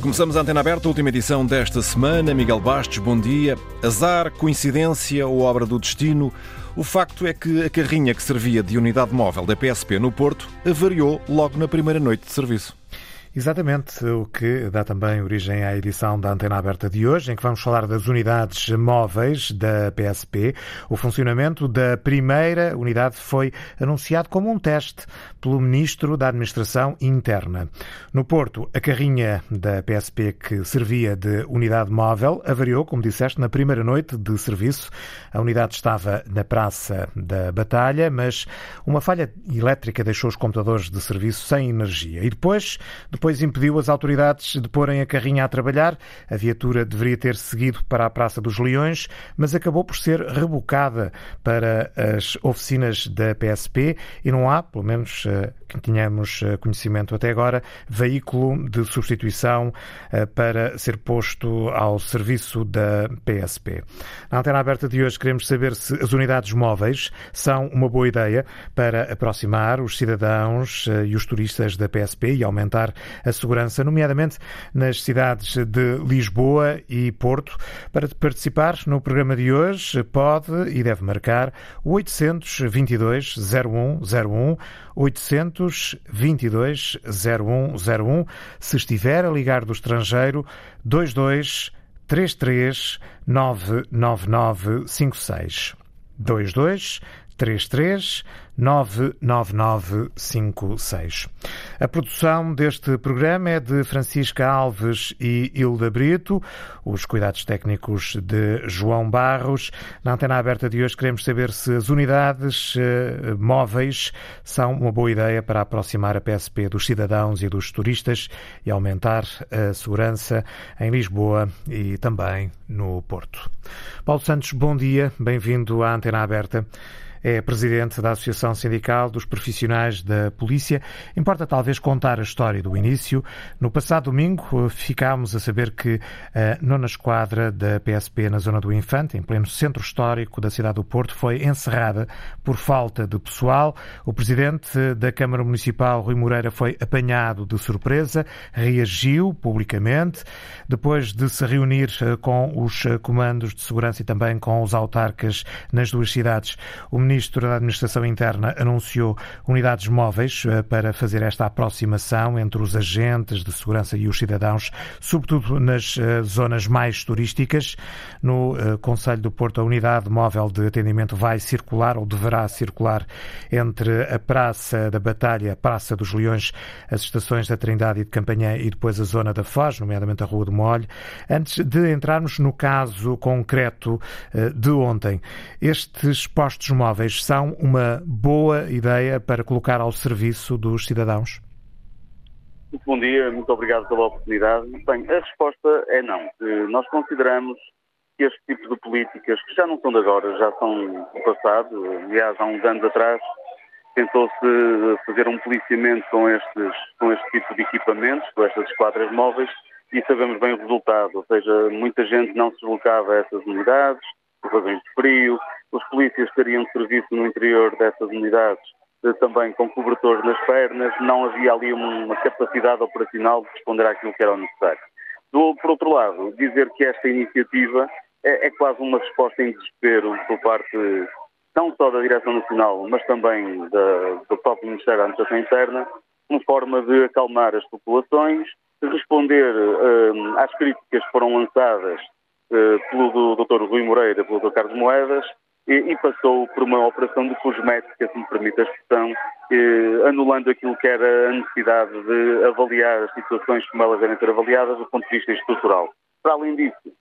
Começamos a antena aberta, última edição desta semana. Miguel Bastos, bom dia. Azar, coincidência ou obra do destino? O facto é que a carrinha que servia de unidade móvel da PSP no Porto avariou logo na primeira noite de serviço. Exatamente, o que dá também origem à edição da Antena Aberta de hoje, em que vamos falar das unidades móveis da PSP. O funcionamento da primeira unidade foi anunciado como um teste pelo Ministro da Administração Interna. No Porto, a carrinha da PSP que servia de unidade móvel avariou, como disseste, na primeira noite de serviço. A unidade estava na Praça da Batalha, mas uma falha elétrica deixou os computadores de serviço sem energia. E depois, depois impediu as autoridades de porem a carrinha a trabalhar. A viatura deveria ter seguido para a Praça dos Leões, mas acabou por ser rebocada para as oficinas da PSP e não há, pelo menos eh, que tínhamos eh, conhecimento até agora, veículo de substituição eh, para ser posto ao serviço da PSP. Na antena aberta de hoje queremos saber se as unidades móveis são uma boa ideia para aproximar os cidadãos e os turistas da PSP e aumentar a segurança, nomeadamente nas cidades de Lisboa e Porto. Para participar no programa de hoje, pode e deve marcar o 822 0101 822 0101 se estiver a ligar do estrangeiro 22 33 99956 22 33 99956. A produção deste programa é de Francisca Alves e Hilda Brito, os cuidados técnicos de João Barros. Na antena aberta de hoje queremos saber se as unidades uh, móveis são uma boa ideia para aproximar a PSP dos cidadãos e dos turistas e aumentar a segurança em Lisboa e também no Porto. Paulo Santos, bom dia, bem-vindo à antena aberta é presidente da Associação Sindical dos Profissionais da Polícia. Importa talvez contar a história do início. No passado domingo ficámos a saber que a nona esquadra da PSP na zona do Infante, em pleno centro histórico da cidade do Porto, foi encerrada por falta de pessoal. O presidente da Câmara Municipal, Rui Moreira, foi apanhado de surpresa, reagiu publicamente, depois de se reunir eh, com os comandos de segurança e também com os autarcas nas duas cidades. O Ministro da Administração Interna anunciou unidades móveis eh, para fazer esta aproximação entre os agentes de segurança e os cidadãos, sobretudo nas eh, zonas mais turísticas. No eh, Conselho do Porto, a unidade móvel de atendimento vai circular ou deverá circular entre a Praça da Batalha, Praça dos Leões, as estações da Trindade e de Campanhã e depois a zona da Foz, nomeadamente a Rua do Molho. Antes de entrarmos no caso concreto de ontem, estes postos móveis são uma boa ideia para colocar ao serviço dos cidadãos? Muito bom dia, muito obrigado pela oportunidade. Bem, a resposta é não. Nós consideramos que este tipo de políticas, que já não são de agora, já são do passado, aliás, há uns anos atrás, tentou-se fazer um policiamento com, estes, com este tipo de equipamentos, com estas esquadras móveis, e sabemos bem o resultado, ou seja, muita gente não se deslocava a essas unidades, por razões de frio, os polícias teriam serviço no interior dessas unidades eh, também com cobertores nas pernas, não havia ali uma capacidade operacional de responder àquilo que era necessário. Do, por outro lado, dizer que esta iniciativa é, é, quase uma resposta em desespero por parte não só da Direção Nacional, mas também da, do próprio Ministério da Administração Interna, uma forma de acalmar as populações, de responder uh, às críticas que foram lançadas uh, pelo Dr. Rui Moreira, pelo Dr. Carlos Moedas, e, passou por uma operação de cosmética, se me permite a expressão, eh, anulando aquilo que era a necessidade de avaliar as situações como elas devem ser avaliadas do ponto de vista estrutural. Para além disso,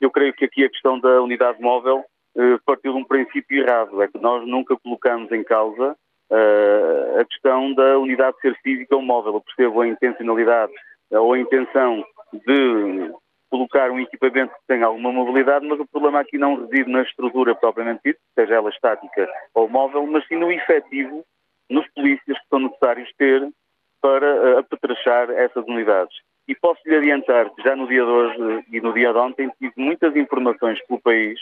eu creio que aqui a questão da unidade móvel eh, partiu de um princípio errado, é que nós nunca colocamos em causa eh, a questão da unidade ser física ou móvel. Eu percebo a intencionalidade ou a intenção de colocar um equipamento que tenha alguma mobilidade, mas o problema aqui não reside na estrutura propriamente dita, seja ela estática ou móvel, mas sim no efetivo, nos polícias que são necessários ter para uh, apetrechar essas unidades. E posso-lhe adiantar que já no dia de hoje uh, e no dia de ontem tive muitas informações pelo país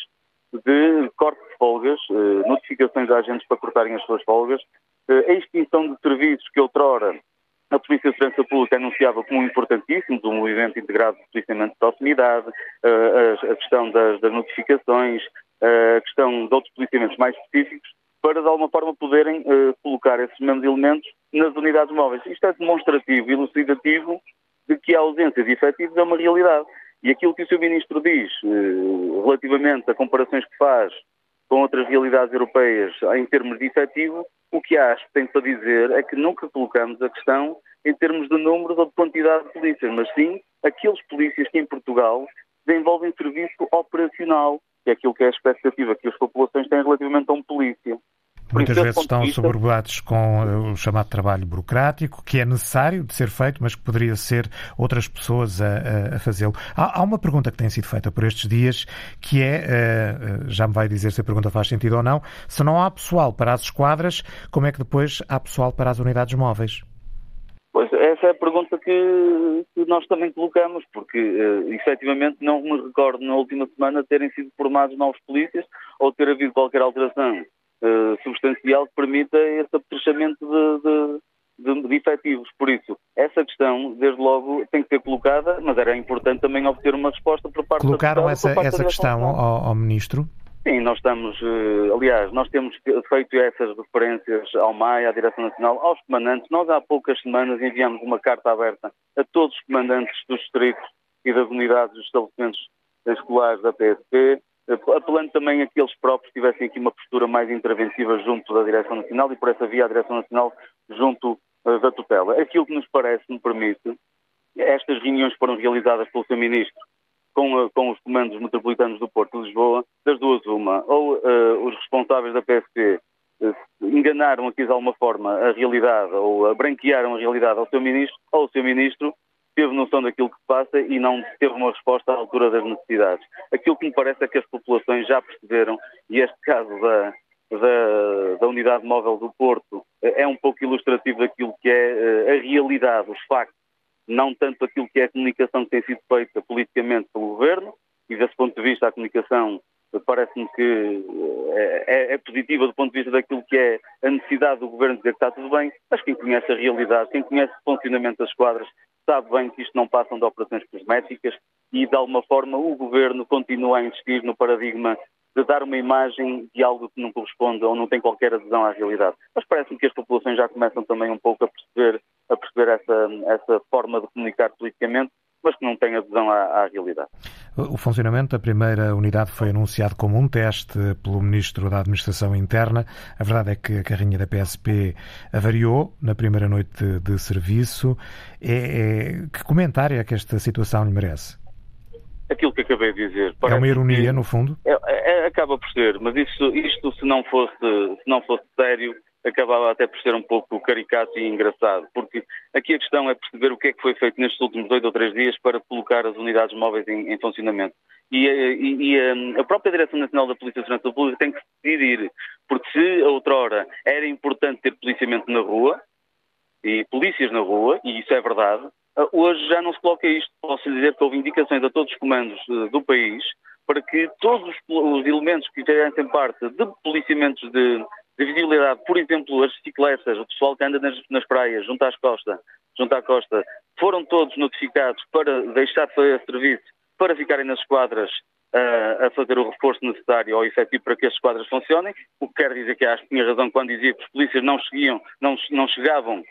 de corte de folgas, uh, notificações a agentes para cortarem as suas folgas, a extinção de serviços que outrora a Polícia de Segurança Pública anunciava como importantíssimo um movimento integrado de policiamento de proximidade, a questão das, das notificações, a questão de outros policiamentos mais específicos, para de alguma forma poderem colocar esses mesmos elementos nas unidades móveis. Isto é demonstrativo elucidativo de que a ausência de efetivos é uma realidade. E aquilo que o Sr. Ministro diz relativamente a comparações que faz com outras realidades europeias em termos de efetivo, o que acho que tem para dizer é que nunca colocamos a questão em termos de números ou de quantidade de polícias, mas sim aqueles polícias que em Portugal desenvolvem serviço operacional, que é aquilo que é a expectativa que as populações têm relativamente a um polícia. Muitas vezes estão vista... sobrevoados com eh, o chamado trabalho burocrático, que é necessário de ser feito, mas que poderia ser outras pessoas a, a fazê-lo. Há, há, uma pergunta que tem sido feita por estes dias, que é, uh, já me vai dizer se a pergunta faz sentido ou não, se não há pessoal para as esquadras, como é que depois há pessoal para as unidades móveis? Pois, essa é a pergunta que, que nós também colocamos, porque uh, efetivamente não me recordo na última semana terem sido formados novos polícias ou ter havido qualquer alteração uh, substancial que permita esse apetrechamento de, de, de, de, efetivos. Por isso, essa questão, desde logo, tem que ser colocada, mas era importante também obter uma resposta por parte Colocaram da essa, essa questão ao, ao, Ministro? Sim, nós estamos, uh, aliás, nós temos feito essas referências ao MAI, à Direção Nacional, aos comandantes. Nós há poucas semanas enviamos uma carta aberta a todos os comandantes dos distritos e das unidades dos estabelecimentos escolares da PSP, apelando também a que eles próprios tivessem aqui uma postura mais interventiva junto da Direção Nacional e por essa via a Direção Nacional junto uh, da tutela. Aquilo que nos parece, me permite, estas reuniões foram realizadas pelo seu Ministro com, uh, com os comandos metropolitanos do Porto de Lisboa, das duas uma, ou uh, os responsáveis da PSP enganaram aqui de alguma forma a realidade ou branquearam a realidade ao seu Ministro, ou o seu Ministro teve noção daquilo que se passa e não teve uma resposta à altura das necessidades. Aquilo que me parece é que as populações já perceberam, e este caso da, da, da unidade móvel do Porto é um pouco ilustrativo daquilo que é eh, a realidade, os factos, não tanto aquilo que é a comunicação que tem sido feita politicamente pelo Governo, e desse ponto de vista a comunicação parece-me que eh, é, é, positiva do ponto de vista daquilo que é a necessidade do Governo dizer que está tudo bem, mas quem conhece a realidade, quem conhece o funcionamento das quadras, sabe bem que isto não passam de operações cosméticas e, de alguma forma, o Governo continua a insistir no paradigma de dar uma imagem de algo que não corresponde ou não tem qualquer adesão à realidade. Mas parece-me que as populações já começam também um pouco a perceber, a perceber essa, essa forma de comunicar politicamente mas que não tem adesão à, à, realidade. O funcionamento da primeira unidade foi anunciado como um teste pelo Ministro da Administração Interna. A verdade é que a carrinha da PSP avariou na primeira noite de, serviço. É, é, que comentário é que esta situação lhe merece? Aquilo que acabei de dizer. É uma ironia, no fundo? É, é, acaba por ser, mas isso, isto se não fosse, se não fosse sério, acabava até por ser um pouco caricato e engraçado, porque aqui a questão é perceber o que é que foi feito nestes últimos dois ou três dias para colocar as unidades móveis em, em funcionamento. E, e, e, hum, a própria Direção Nacional da Polícia de Segurança Pública tem que decidir, porque se outrora era importante ter policiamento na rua, e polícias na rua, e isso é verdade, uh, hoje já não se coloca isto. Posso dizer que houve indicações a todos os comandos do país para que todos os elementos que fizessem parte de policiamentos de, de visibilidade, por exemplo, as bicicletas, o pessoal que anda nas, nas praias, junto às costas, junto à costa, foram todos notificados para deixar de fazer serviço, para ficarem nas esquadras uh, a fazer o reforço necessário ao efetivo para que as esquadras funcionem, o que quer dizer que acho que tinha razão quando dizia que os polícias não, seguiam, não, não chegavam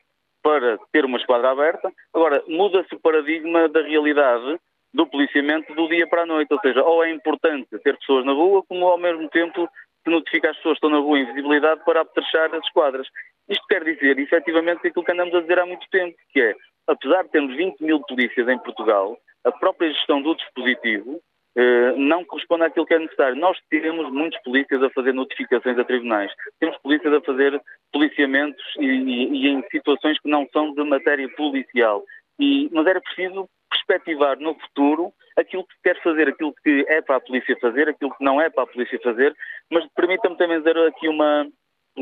para ter uma esquadra aberta. Agora, muda-se o paradigma da realidade do policiamento do dia para a noite, ou seja, ou é importante ter pessoas na rua, como ao mesmo tempo que notifica as pessoas que estão na rua em visibilidade para apetrechar as esquadras. Isto quer dizer, efetivamente, aquilo que andamos a dizer há muito tempo, que é, apesar de termos 20 mil polícias em Portugal, a própria gestão do dispositivo eh, não corresponde àquilo que é necessário. Nós temos muitos polícias a fazer notificações a tribunais, temos polícias a fazer policiamentos e, e, e em situações que não são de matéria policial. E, mas era preciso perspectivar no futuro aquilo que quer fazer, aquilo que é para a polícia fazer, aquilo que não é para a polícia fazer, mas permita-me também dizer aqui uma,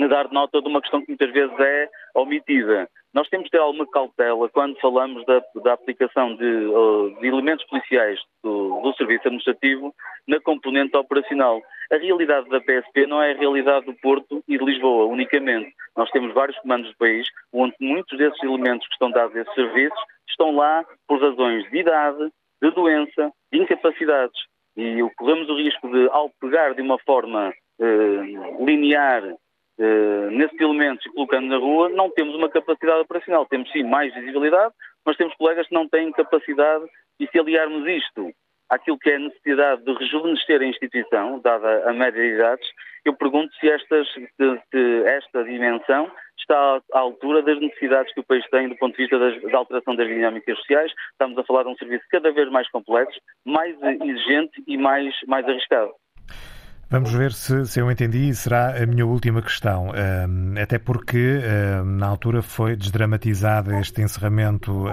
dar nota de uma questão que muitas vezes é omitida. Nós temos de ter alguma cautela quando falamos da, da aplicação de, de, elementos policiais do, do, serviço administrativo na componente operacional. A realidade da PSP não é a realidade do Porto e de Lisboa unicamente. Nós temos vários comandos do país onde muitos desses elementos que estão dados a esses serviços estão lá por razões de idade, de doença, de incapacidades. E corremos o risco de, ao pegar de uma forma eh, linear eh, nesses elementos e colocando na rua, não temos uma capacidade operacional. Temos sim mais visibilidade, mas temos colegas que não têm capacidade e se aliarmos isto àquilo que é a necessidade de rejuvenescer a instituição, dada a média de idades, eu pergunto se, estas, se, se esta dimensão está à altura das necessidades que o país tem do ponto de vista das, da alteração das dinâmicas sociais. Estamos a falar de um serviço cada vez mais complexo, mais exigente e mais, mais arriscado. Vamos ver se, se eu entendi e será a minha última questão. até porque, na altura, foi desdramatizado este encerramento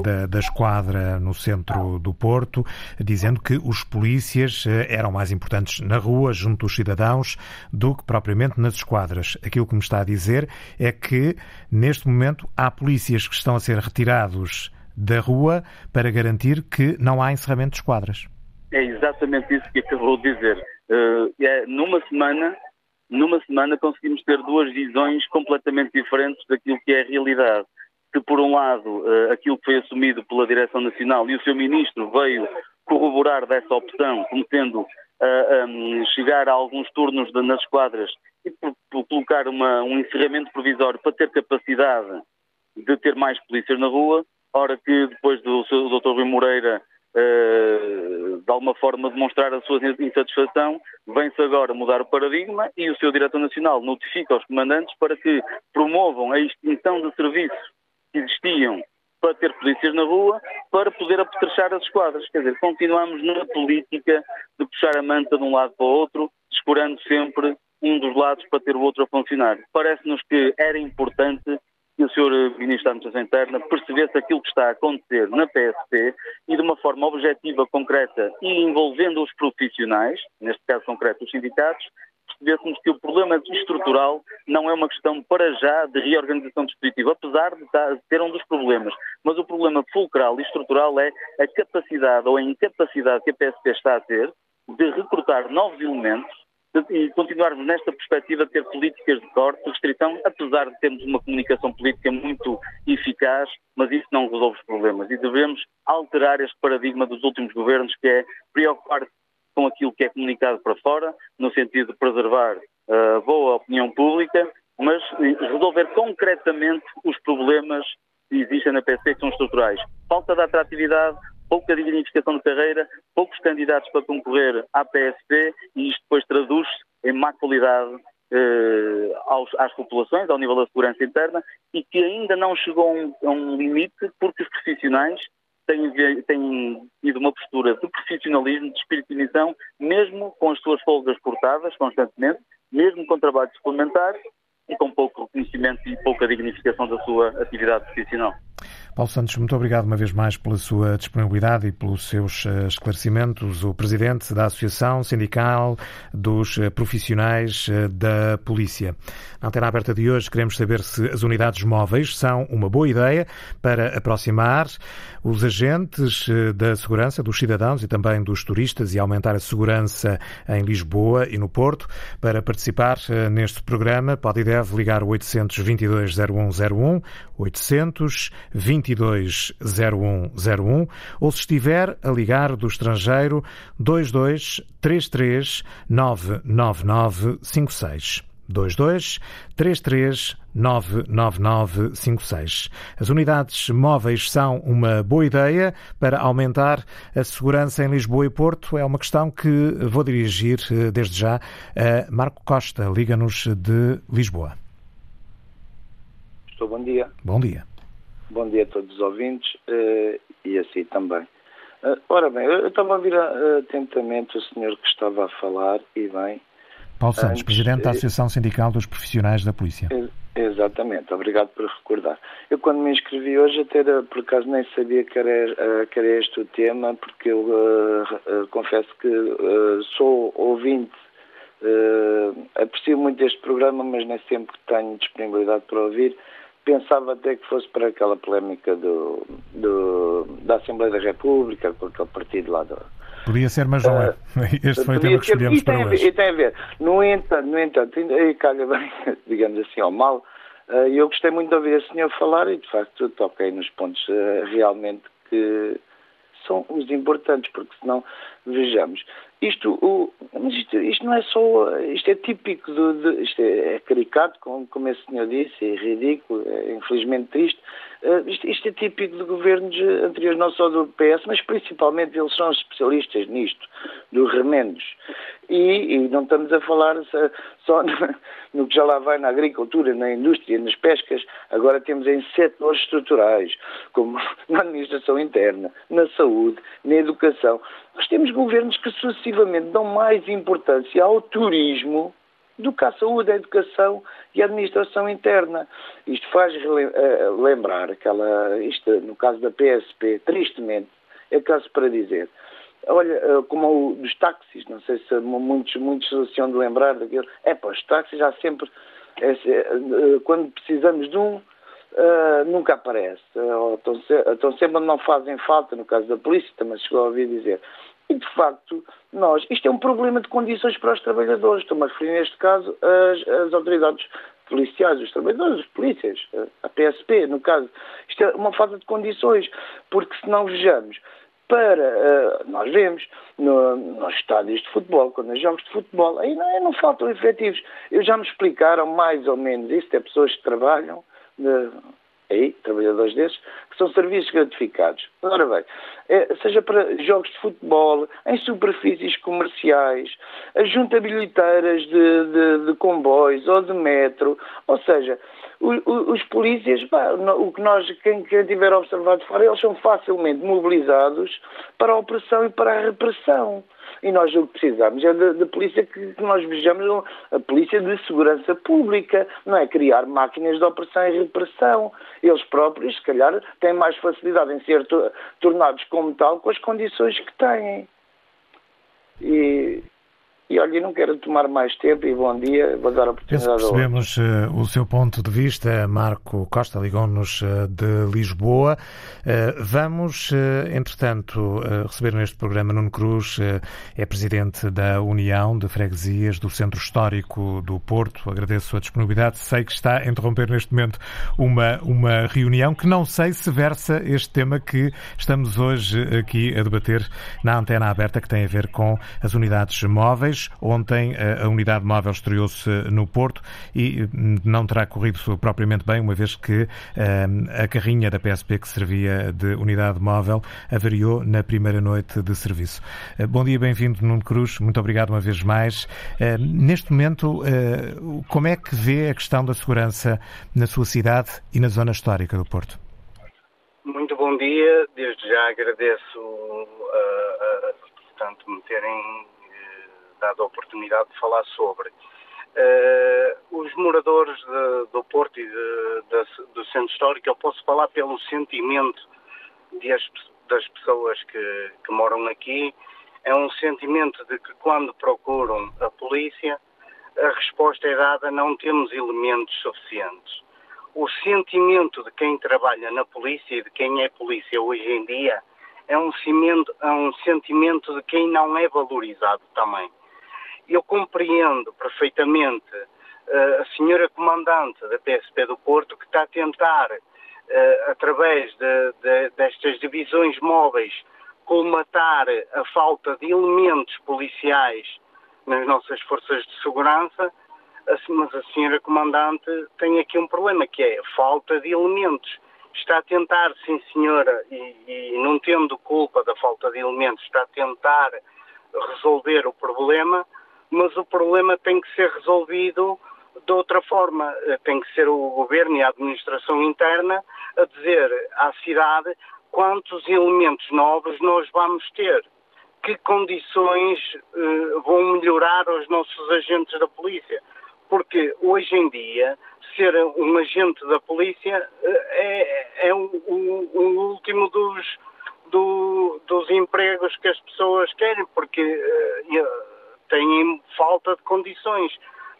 da, da esquadra no centro do Porto, dizendo que os polícias eh, eram mais importantes na rua, junto dos cidadãos, do que propriamente nas esquadras. Aquilo que me está a dizer é que, neste momento, há polícias que estão a ser retirados da rua para garantir que não há encerramento de esquadras. É exatamente isso que acabou de dizer é, numa semana, numa semana conseguimos ter duas visões completamente diferentes daquilo que é a realidade. Que por um lado, uh, aquilo que foi assumido pela Direção Nacional e o seu Ministro veio corroborar dessa opção, como tendo uh, eh, um, chegar a alguns turnos de, nas esquadras e por, por colocar uma, um encerramento provisório para ter capacidade de ter mais polícias na rua, ora que depois do, do Dr. Rui Moreira eh, de alguma forma demonstrar a sua insatisfação, vem-se agora mudar o paradigma e o seu Diretor Nacional notifica aos comandantes para que promovam a extinção de serviços que existiam para ter polícias na rua, para poder apetrechar as esquadras. Quer dizer, continuamos na política de puxar a manta de um lado para o outro, descurando sempre um dos lados para ter o outro a funcionar. Parece-nos que era importante que o Sr. Ministro da Administração Interna percebesse aquilo que está a acontecer na PSP e de uma forma objetiva, concreta e envolvendo os profissionais, neste caso concreto os sindicatos, percebêssemos que o problema estrutural não é uma questão para já de reorganização dispositiva, apesar de ter um dos problemas. Mas o problema fulcral e estrutural é a capacidade ou a incapacidade que a PSP está a ter de recrutar novos elementos e continuarmos nesta perspectiva de ter políticas de corte, de restrição, apesar de termos uma comunicação política muito eficaz, mas isso não resolve os problemas. E devemos alterar este paradigma dos últimos governos, que é preocupar-se com aquilo que é comunicado para fora, no sentido de preservar a uh, boa opinião pública, mas resolver concretamente os problemas que existem na PC, que são estruturais. Falta de atratividade, pouca dignificação de carreira, poucos candidatos para concorrer à PSP e isto depois traduz-se em má qualidade eh, aos, às populações, ao nível da segurança interna e que ainda não chegou a um, a um limite porque os profissionais têm, têm tido uma postura de profissionalismo, de espírito de missão, mesmo com as suas folgas cortadas constantemente, mesmo com trabalho suplementar e com pouco reconhecimento e pouca dignificação da sua atividade profissional. Paulo Santos, muito obrigado uma vez mais pela sua disponibilidade e pelos seus eh, esclarecimentos. O presidente da Associação Sindical dos eh, Profissionais eh, da Polícia. Na antena aberta de hoje, queremos saber se as unidades móveis são uma boa ideia para aproximar os agentes da segurança dos cidadãos e também dos turistas e aumentar a segurança em Lisboa e no Porto. Para participar neste programa, pode e deve ligar o 822 0101, 822 220101 ou se estiver a ligar do estrangeiro 22 33 99956. 22 33 99956. As unidades móveis são uma boa ideia para aumentar a segurança em Lisboa e Porto. É uma questão que vou dirigir eh, desde já a Marco Costa, Liga-nos de Lisboa. Estou bom dia. Bom dia. Bom dia a todos os ouvintes uh, e a si também. Uh, ora bem, eu estava a ouvir uh, atentamente o senhor que estava a falar e bem. Paulo Santos, antes, Presidente da Associação Sindical dos Profissionais da Polícia. Exatamente, obrigado por recordar. Eu quando me inscrevi hoje até por acaso nem sabia que era, que era este o tema, porque eu confesso que sou ouvinte, aprecio muito este programa, mas nem sempre tenho disponibilidade para ouvir pensava até que fosse para aquela polémica do, do, da Assembleia da República, com aquele partido lá do, Podia ser, mas não é. Este foi o tema que escolhemos para hoje. E tem a ver. No entanto, no entanto, e calha bem, digamos assim, ao mal, eh, eu gostei muito de ouvir a senhora falar e, de facto, toquei nos pontos eh, realmente que são os importantes, porque senão, vejamos, isto, o, isto, isto, não é só, isto é típico, de, de, isto é, é caricato, como, como esse senhor disse, é ridículo, é infelizmente triste, uh, isto, isto, é típico de governos anteriores, não só do PS, mas principalmente eles são especialistas nisto, dos remendos. E, e não estamos a falar só no, no, que já lá vai na agricultura, na indústria, nas pescas, agora temos em setores estruturais, como na administração interna, na saúde, na educação. Nós temos governos que sucessivamente dão mais importância ao turismo do que à saúde, à educação e à administração interna. Isto faz eh, lembrar aquela, isto no caso da PSP, tristemente, é caso para dizer. Olha, eh, como o dos táxis, não sei se muitos, muitos se de lembrar daquilo. É, pá, os táxis já sempre, é, quando precisamos de um, Uh, nunca aparece. Uh, estão, se, estão sempre não fazem falta, no caso da polícia, também chegou a ouvir dizer. E, de facto, nós, isto é um problema de condições para os trabalhadores. Estou-me a referir, neste caso, as, autoridades policiais, os trabalhadores, os polícias, a PSP, no caso. Isto é uma falta de condições, porque se não vejamos, para, uh, nós vemos no, nos estádios de futebol, quando há jogos de futebol, aí não, não faltam efetivos. Eu já me explicaram mais ou menos isso, é pessoas que trabalham, aí, trabalhadores desses, que são serviços gratificados. Ora bem, é, seja para jogos de futebol, em superfícies comerciais, as juntabiliteiras de, de, de comboios ou de metro, ou seja, os polícias, o que nós, quem, quem tiver observado fora, eles são facilmente mobilizados para a opressão e para a repressão. E nós o que precisamos é da polícia que, que, nós vejamos, a polícia de segurança pública, não é criar máquinas de opressão e repressão. Eles próprios, se calhar, têm mais facilidade em ser tornados como tal com as condições que têm. E, e olha, não quero tomar mais tempo e bom dia, vou dar a oportunidade Penso percebemos uh, o seu ponto de vista. Marco Costa ligou-nos uh, de Lisboa. Uh, vamos, entretanto, receber neste programa Nuno Cruz, é presidente da União de Freguesias do Centro Histórico do Porto. Agradeço a disponibilidade. Sei que está a interromper neste momento uma, uma reunião que não sei se versa este tema que estamos hoje aqui a debater na antena aberta, que tem a ver com as unidades móveis Ontem a unidade móvel estreou-se no Porto e hum, não terá corrido propriamente bem, uma vez que hum, a carrinha da PSP que servia de unidade móvel avariou na primeira noite de serviço. Eh, bom dia, bem-vindo, Nuno Cruz. Muito obrigado uma vez mais. Eh, neste momento, eh, como é que vê a questão da segurança na sua cidade e na zona histórica do Porto? Muito bom dia. Desde já agradeço uh, uh, portanto, me terem dado a oportunidade de falar sobre. Uh, os moradores de, do Porto e de, de, do Centro Histórico, eu posso falar pelo sentimento as, das pessoas que, que moram aqui, é um sentimento de que quando procuram a polícia, a resposta é dada, não temos elementos suficientes. O sentimento de quem trabalha na polícia e de quem é polícia hoje em dia é um, cimento, é um sentimento de quem não é valorizado também eu compreendo perfeitamente uh, a senhora comandante da PSP do Porto que está a tentar, uh, através de, de, destas divisões móveis, colmatar a falta de elementos policiais nas nossas forças de segurança, mas a senhora comandante tem aqui um problema, que é a falta de elementos. Está a tentar, sim senhora, e, e não tendo culpa da falta de elementos, está a tentar resolver o problema, mas o problema tem que ser resolvido de outra forma. Eh, tem que ser o governo e a administração interna a dizer à cidade quantos elementos novos nós vamos ter, que condições uh, vão melhorar os nossos agentes da polícia. Porque hoje em dia, ser um agente da polícia uh, é, é o, o, o, último dos, do, dos empregos que as pessoas querem, porque uh, têm falta de condições.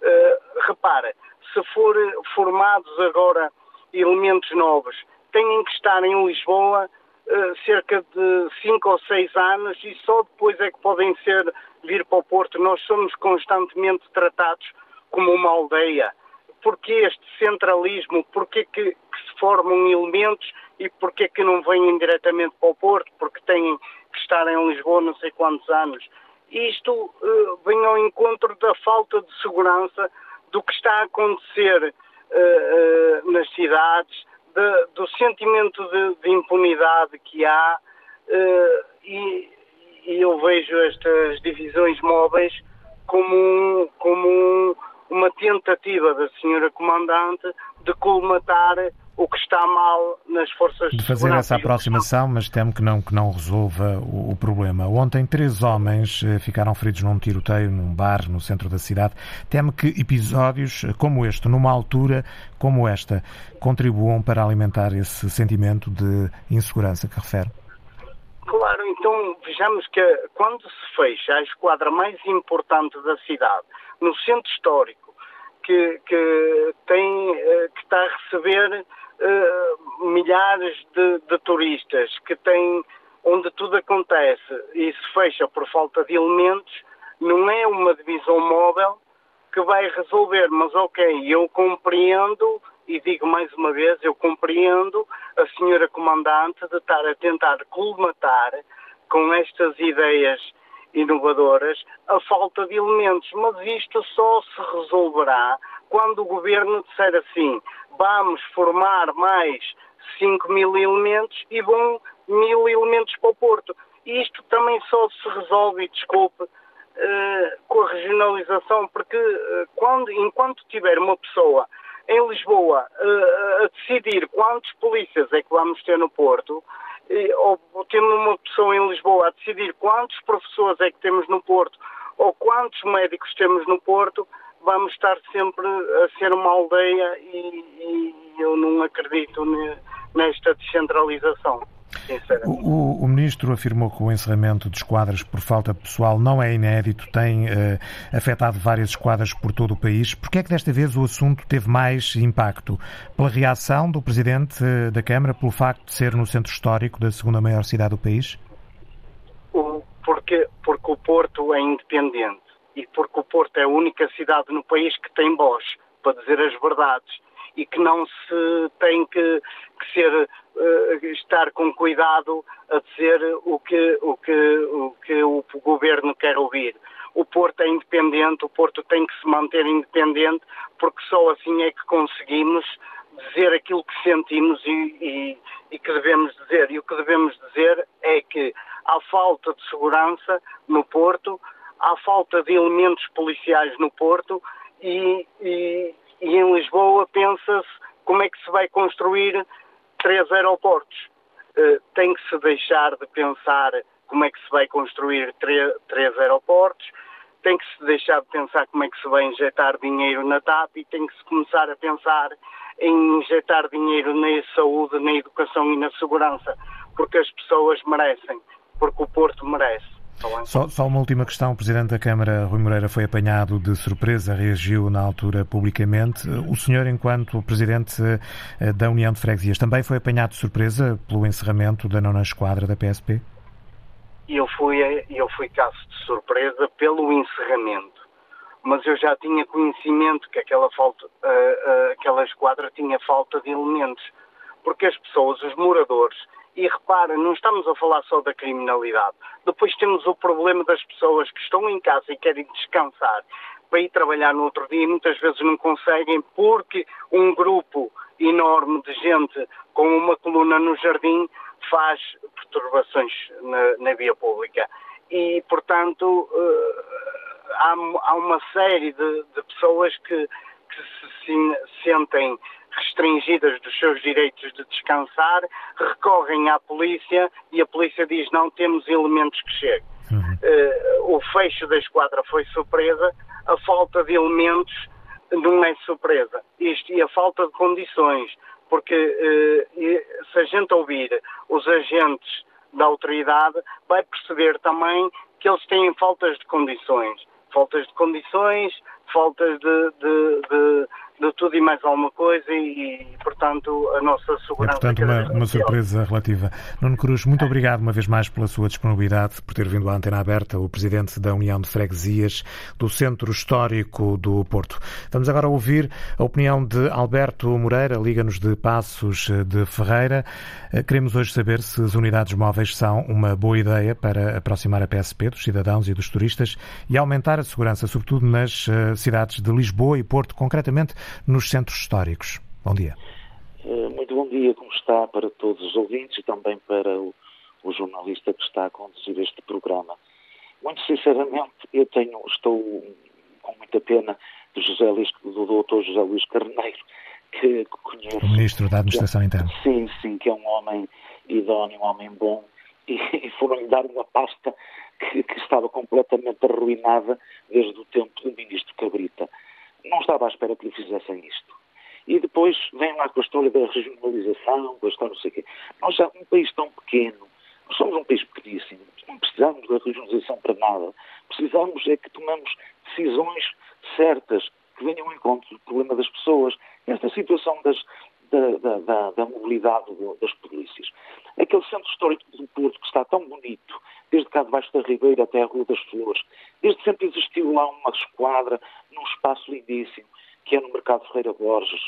Uh, repara, se for formados agora elementos novos, têm que estar em Lisboa uh, cerca de 5 ou 6 anos e só depois é que podem ser vir para o Porto. Nós somos constantemente tratados como uma aldeia. Porquê este centralismo? Porquê que, que se formam elementos e porquê que não vêm diretamente para o Porto? Porque têm que estar em Lisboa não sei quantos anos. Isto uh, vem ao encontro da falta de segurança do que está a acontecer uh, uh, nas cidades, de, do sentimento de, de, impunidade que há e, e, eu vejo estas divisões móveis como, um, como um, uma tentativa da senhora comandante de colmatar o que está mal nas forças de fazer essa aproximação, mas temo que não que não resolva o, o, problema. Ontem três homens eh, ficaram feridos num tiroteio num bar no centro da cidade. Temo que episódios como este, numa altura como esta, contribuam para alimentar esse sentimento de insegurança que refere. Claro, então vejamos que quando se fecha a esquadra mais importante da cidade, no centro histórico, que, que tem eh, que está a receber uh, milhares de, de, turistas que têm onde tudo acontece e se fecha por falta de elementos, não é uma divisão móvel que vai resolver, mas ok, eu compreendo e digo mais uma vez, eu compreendo a senhora comandante de estar a tentar colmatar com estas ideias inovadoras a falta de elementos, mas isto só se resolverá quando o governo disser assim: vamos formar mais 5 mil elementos e vão mil elementos para o Porto. Isto também só se resolve, desculpe, uh, com a regionalização, porque uh, quando, enquanto tiver uma pessoa em Lisboa uh, a decidir quantos polícias é que vamos ter no Porto, ou tendo uma pessoa em Lisboa a decidir quantos professores é que temos no Porto, ou quantos médicos temos no Porto, vamos estar sempre a ser uma aldeia e, e eu não acredito nesta descentralização. O, o, Ministro afirmou que o encerramento de esquadras por falta pessoal não é inédito, tem uh, afetado várias esquadras por todo o país. Por que é que desta vez o assunto teve mais impacto? Pela reação do Presidente eh, da Câmara, pelo facto de ser no centro histórico da segunda maior cidade do país? Porque, porque o Porto é independente e porque o Porto é a única cidade no país que tem voz para dizer as verdades e que não se tem que, que ser uh, estar com cuidado a dizer o que, o, que, o que o governo quer ouvir. O Porto é independente, o Porto tem que se manter independente, porque só assim é que conseguimos dizer aquilo que sentimos e, e, e que devemos dizer. E o que devemos dizer é que há falta de segurança no Porto, há falta de elementos policiais no Porto e, e, e em Lisboa pensa-se como é que se vai construir três aeroportos. Uh, tem que se deixar de pensar como é que se vai construir três aeroportos, tem que se deixar de pensar como é que se vai injetar dinheiro na TAP e tem que se começar a pensar em injetar dinheiro na saúde, na educação e na segurança, porque as pessoas merecem, porque o Porto merece. Só, só, uma última questão. O Presidente da Câmara, Rui Moreira, foi apanhado de surpresa, reagiu na altura publicamente. O senhor, enquanto Presidente eh, da União de Freguesias, também foi apanhado de surpresa pelo encerramento da nona esquadra da PSP? Eu fui, eu fui caso de surpresa pelo encerramento, mas eu já tinha conhecimento que aquela, falta, uh, aquela esquadra tinha falta de elementos, porque as pessoas, os moradores, e repara, não estamos a falar só da criminalidade. Depois temos o problema das pessoas que estão em casa e querem descansar para ir trabalhar no outro dia e muitas vezes não conseguem porque um grupo enorme de gente com uma coluna no jardim faz perturbações na, na via pública. E, portanto, uh, há, há, uma série de, de pessoas que, que se sentem restringidas dos seus direitos de descansar, recorrem à polícia e a polícia diz não temos elementos que cheguem. Uhum. Uh, o fecho da esquadra foi surpresa, a falta de elementos não é surpresa. Isto, e a falta de condições, porque uh, se a gente ouvir os agentes da autoridade, vai perceber também que eles têm faltas de condições. Faltas de condições, faltas de, de, de de tudo e mais alguma coisa e, portanto, a nossa segurança. É, portanto, uma, uma surpresa relativa. Nuno Cruz, muito obrigado uma vez mais pela sua disponibilidade, por ter vindo à antena aberta, o Presidente da União de Freguesias do Centro Histórico do Porto. Vamos agora ouvir a opinião de Alberto Moreira, Liga-nos de Passos de Ferreira. Eh, queremos hoje saber se as unidades móveis são uma boa ideia para aproximar a PSP dos cidadãos e dos turistas e aumentar a segurança, sobretudo nas eh, cidades de Lisboa e Porto, concretamente nos centros históricos. Bom dia. Eh, muito bom dia, como está para todos os ouvintes e também para o, o jornalista que está a conduzir este programa. Muito sinceramente, eu tenho, estou com muita pena do, José Luís, do Dr. José Luís Carneiro, que conheço. O Ministro da Administração que, Interna. Sim, sim, que é um homem idóneo, um homem bom, e, e foram-lhe dar uma pasta que, que, estava completamente arruinada desde o tempo do Ministro Cabrita não estava à espera que lhe fizessem isto. E depois vem lá com a história da regionalização, com a história não sei o quê. Nós já, um país tão pequeno, nós somos um país pequeníssimo, não precisamos da regionalização para nada. Precisamos é que tomemos decisões certas, que venham ao encontro do problema das pessoas. Esta situação das, da, da, da, da, mobilidade das polícias. Aquele centro histórico do Porto que está tão bonito, desde cá debaixo da Ribeira até a Rua das Flores, desde sempre existiu lá uma esquadra num espaço lindíssimo, que é no Mercado Ferreira Borges,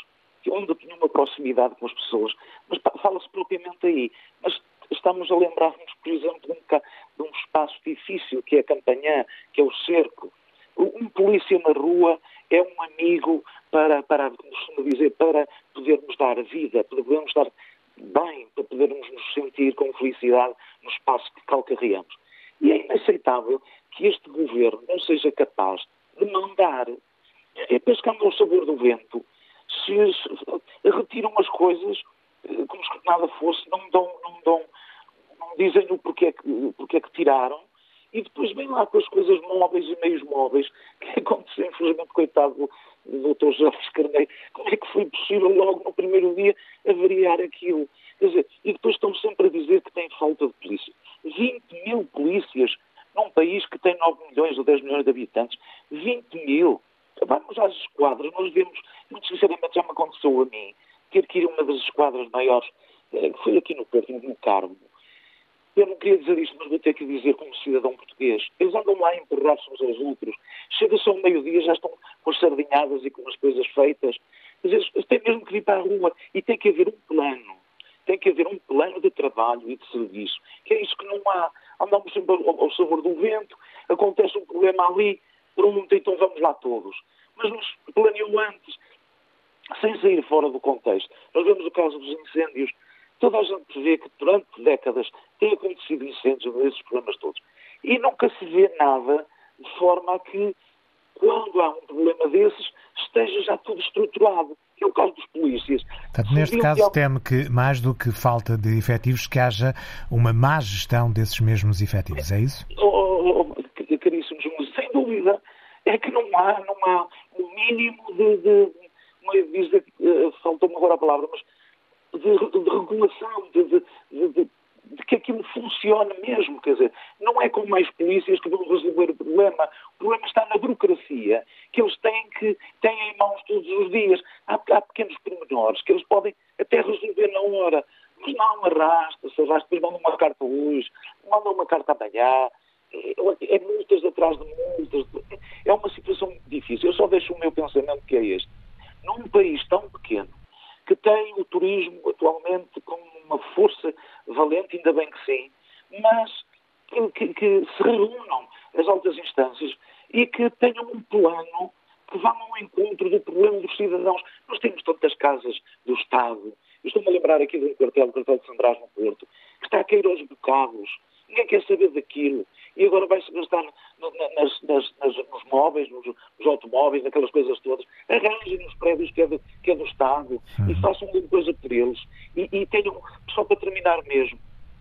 onde tinha uma proximidade com as pessoas, mas fala-se propriamente aí. Mas estamos a lembrar-nos, por exemplo, de um, de um, espaço difícil, que é a Campanhã, que é o cerco. Um polícia na rua é um amigo para, para como dizer, para podermos dar vida, para podermos dar bem, para podermos nos sentir com felicidade no espaço que calcarreamos. E é inaceitável que este governo não seja capaz de mandar, é pescando ao sabor do vento, se retiram as coisas eh, como se nada fosse, não dão, não dão, não dizem o porquê, porquê que tiraram, e depois vem lá com as coisas móveis e meios móveis, que aconteceu, infelizmente, coitado do Dr. Jorge Carneiro, como é que foi possível logo no primeiro dia avariar aquilo? Quer dizer, e depois estão sempre a dizer que tem falta de polícia. 20 mil polícias num país que tem 9 milhões ou 10 milhões de habitantes. 20 mil. Vamos às esquadras, nós vemos, muito sinceramente já me aconteceu a mim, ter que ir a uma das esquadras maiores, eh, que foi aqui no Porto, no Carmo. Eu não queria dizer isto, mas vou ter que dizer como cidadão português. Eles andam lá a empurrar-se uns aos outros. Chega-se ao meio-dia, já estão com as sardinhadas e com as coisas feitas. Mas eles têm mesmo que ir para a rua e tem que haver um plano. Tem que haver um plano de trabalho e de serviço. Que é isso que não há. Andamos sempre ao, sabor do vento, acontece um problema ali, pronto, então vamos lá todos. Mas nos planeou antes, sem sair fora do contexto. Nós vemos o caso dos incêndios. Toda a gente vê que durante décadas tem acontecido incêndios nesses problemas todos. E nunca se vê nada de forma a que quando há um problema desses, esteja já tudo estruturado. Que é o caso dos polícias. Portanto, neste caso, teme que, mais do que falta de efetivos, que haja uma má gestão desses mesmos efetivos, é isso? Oh, oh, oh, caríssimos, sem dúvida. É que não há, não há o um mínimo de, de, de, de uh, faltou-me agora a palavra, mas de, de regulação, de, de, de que aquilo funcione mesmo. Quer dizer, não é com mais polícias que vão resolver o problema. O problema está na burocracia, que eles têm, que, têm em mãos todos os dias. Há, há pequenos pormenores que eles podem até resolver na hora. Mas não arrasta-se, arrasta, depois mandam uma carta hoje, mandam uma carta amanhã. É, é multas atrás de multas. É uma situação difícil. Eu só deixo o meu pensamento que é este. Num país tão pequeno, que tem o turismo atualmente com uma força valente, ainda bem que sim, mas que, que, que se reúnam as altas instâncias e que tenham um plano que vá ao encontro do problema dos cidadãos. Nós temos tantas casas do Estado. Estou-me a lembrar aqui de um quartel, o quartel de Sandrás no Porto, que está a cair aos bocados. Ninguém quer saber daquilo. E agora vai-se gastar nas, nas, nas, nos móveis, nos, nos, automóveis, naquelas coisas todas. Arranjem nos prédios que é do, que é do Estado uhum. e façam alguma coisa por eles. E, e tenham, só para terminar mesmo,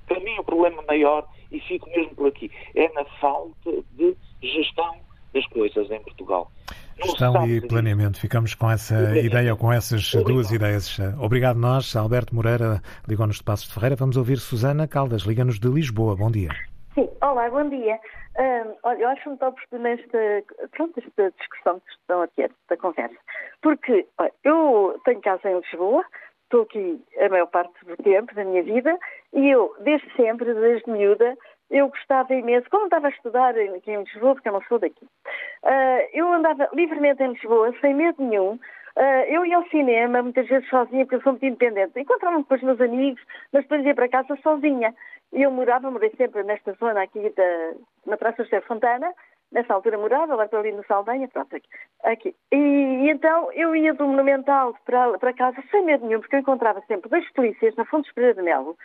para mim o problema maior, e fico mesmo por aqui, é na falta de gestão das coisas em Portugal. Gestão e planeamento. Ficamos com essa ideia, com essas Obrigado. duas ideias. Obrigado nós. Alberto Moreira ligou-nos de Passos de Ferreira. Vamos ouvir Susana Caldas, liga-nos de Lisboa. Bom dia. Sim, olá, bom dia. Uh, olha, eu acho muito oportuno esta, pronto, esta discussão que estão aqui, esta conversa. Porque olha, eu tenho casa em Lisboa, estou aqui a maior parte do tempo da minha vida e eu, desde sempre, desde miúda, eu gostava imenso, como estava a estudar aqui em Lisboa, porque eu não sou daqui, uh, eu andava livremente em Lisboa, sem medo nenhum, Uh, eu ia ao cinema, muitas vezes sozinha, porque eu sou muito independente. Encontrava-me com os meus amigos, mas depois ia para casa sozinha. E eu morava, morei sempre nesta zona aqui da, na Praça José Fontana. Nessa altura morava, agora estou ali no Saldanha, pronto, aqui. aqui. E, e, então eu ia do Monumental para, para casa sem medo nenhum, porque eu encontrava sempre dois polícias na Fonte Pereira de Melo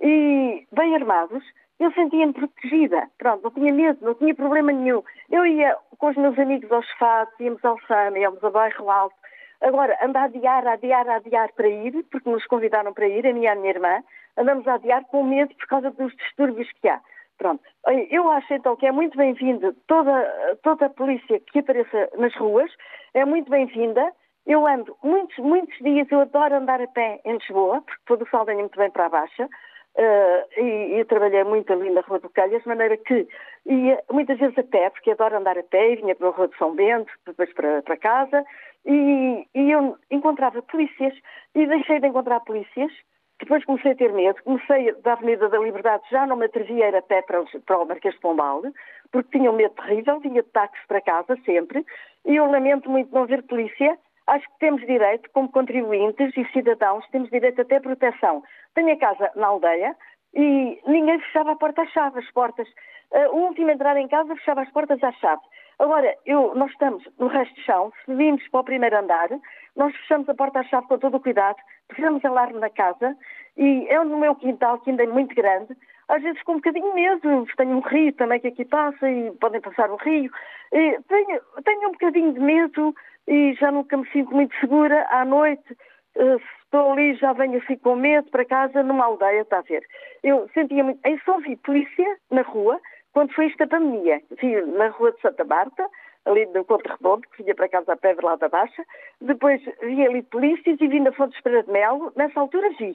e bem armados, eu sentia-me protegida. Pronto, não tinha medo, não tinha problema nenhum. Eu ia com os meus amigos aos fatos, íamos ao Sama, íamos ao Bairro Alto. Agora, andar a adiar, a adiar, a adiar para ir, porque nos convidaram para ir, a minha e a minha irmã, andamos a adiar com medo por causa dos distúrbios que há. Pronto. Eu acho então que é muito bem-vinda toda, toda a polícia que apareça nas ruas, é muito bem-vinda. Eu ando muitos, muitos dias, eu adoro andar a pé em Lisboa, porque todo o Saldanha muito bem para a Baixa. Uh, e, e trabalhei muito ali na Rua do Calhas, de maneira que ia muitas vezes a pé, porque adoro andar a pé, e vinha para a Rua de São Bento, depois para, para casa, e, e eu encontrava polícias, e deixei de encontrar polícias, depois comecei a ter medo, comecei da Avenida da Liberdade, já não me atrevia a ir a pé para, para o Marquês de Pombal, porque tinha um medo terrível, vinha de táxis para casa sempre, e eu lamento muito não ver polícia, Acho que temos direito, como contribuintes e cidadãos, temos direito até a proteção. Tenho a casa na aldeia e ninguém fechava a porta à chave, as portas. Uh, o último a entrar em casa fechava as portas à chave. Agora, eu, nós estamos no resto de chão, se vimos para o primeiro andar, nós fechamos a porta à chave com todo o cuidado, fechamos alarme na casa e é no meu quintal, que ainda é muito grande, às vezes com um bocadinho medo, tenho um rio também que aqui passa e podem passar o rio, e tenho, tenho um bocadinho de medo e já nunca me sinto muito segura. À noite, uh, estou ali, já venho assim com medo para casa, numa aldeia, está a ver. Eu sentia muito. Eu só vi polícia na rua quando foi esta pandemia. Vi na rua de Santa Marta, ali no Conto Redondo, que vinha para casa a pé lá da Baixa. Depois vi ali polícias e vi na Fonte Espera de Melo. Nessa altura vi.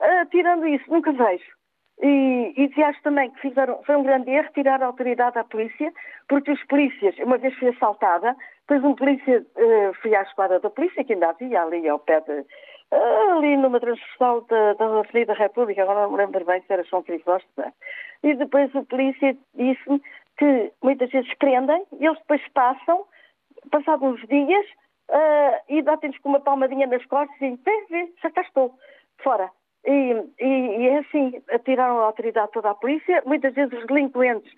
Uh, tirando isso, nunca vejo. E, e acho também que fizeram, foi um grande erro tirar a autoridade à polícia, porque os polícias, uma vez fui assaltada, depois um polícia, uh, fui à esquadra da polícia, que ainda havia ali ao pé de, ali numa transversal da, da Avenida República, agora não me lembro bem se era João Crisóstomo, e depois o polícia disse-me que muitas vezes prendem, e eles depois passam, passados uns dias, uh, e dão-lhes com uma palmadinha nas costas e dizem, vê, vê, já cá estou, fora. E, e, e é assim, tiraram a autoridade toda à polícia. Muitas vezes os delinquentes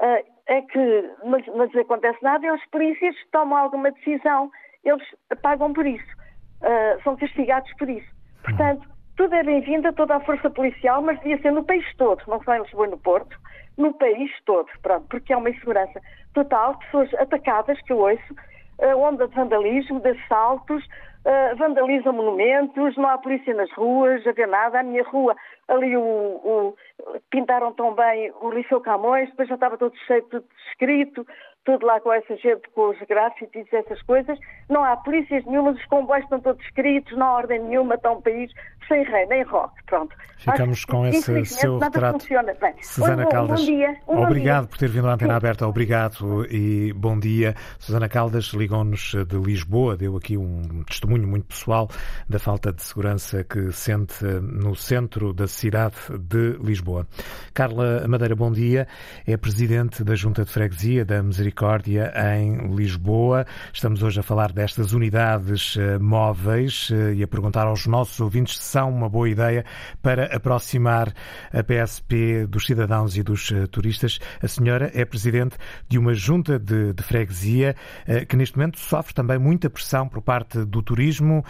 uh, é que não acontece nada e os polícias tomam alguma decisão, eles pagam por isso, uh, são castigados por isso. Portanto, tudo é bem-vindo, toda a força policial, mas devia ser no país todo, não só em Lisboa e no Porto, no país todo, pronto, porque há uma insegurança total, pessoas atacadas, que eu ouço, uh, onda de vandalismo, de assaltos, uh, vandalizam monumentos, não há polícia nas ruas, a ver nada. A minha rua, ali o, o pintaram tão bem o Liceu Camões, depois já estava todo cheio, tudo escrito, tudo lá com essa gente, com os grafites e essas coisas. Não há polícias nenhumas, os comboios estão todos escritos, não há ordem nenhuma, está um país sem rei, nem rock, pronto. Ficamos com esse seu retrato. Bem, Susana Caldas, bom dia, um obrigado dia. por ter vindo à Antena Sim. Aberta, obrigado e bom dia. Susana Caldas ligou-nos de Lisboa, deu aqui um testemunho muito pessoal da falta de segurança que sente no centro da cidade de Lisboa. Carla Madeira, bom dia, é presidente da Junta de Freguesia da Misericórdia em Lisboa. Estamos hoje a falar destas unidades eh, móveis eh, e a perguntar aos nossos ouvintes se são uma boa ideia para aproximar a PSP dos cidadãos e dos uh, turistas. A senhora é presidente de uma junta de, de freguesia que neste momento sofre também muita pressão por parte do turismo.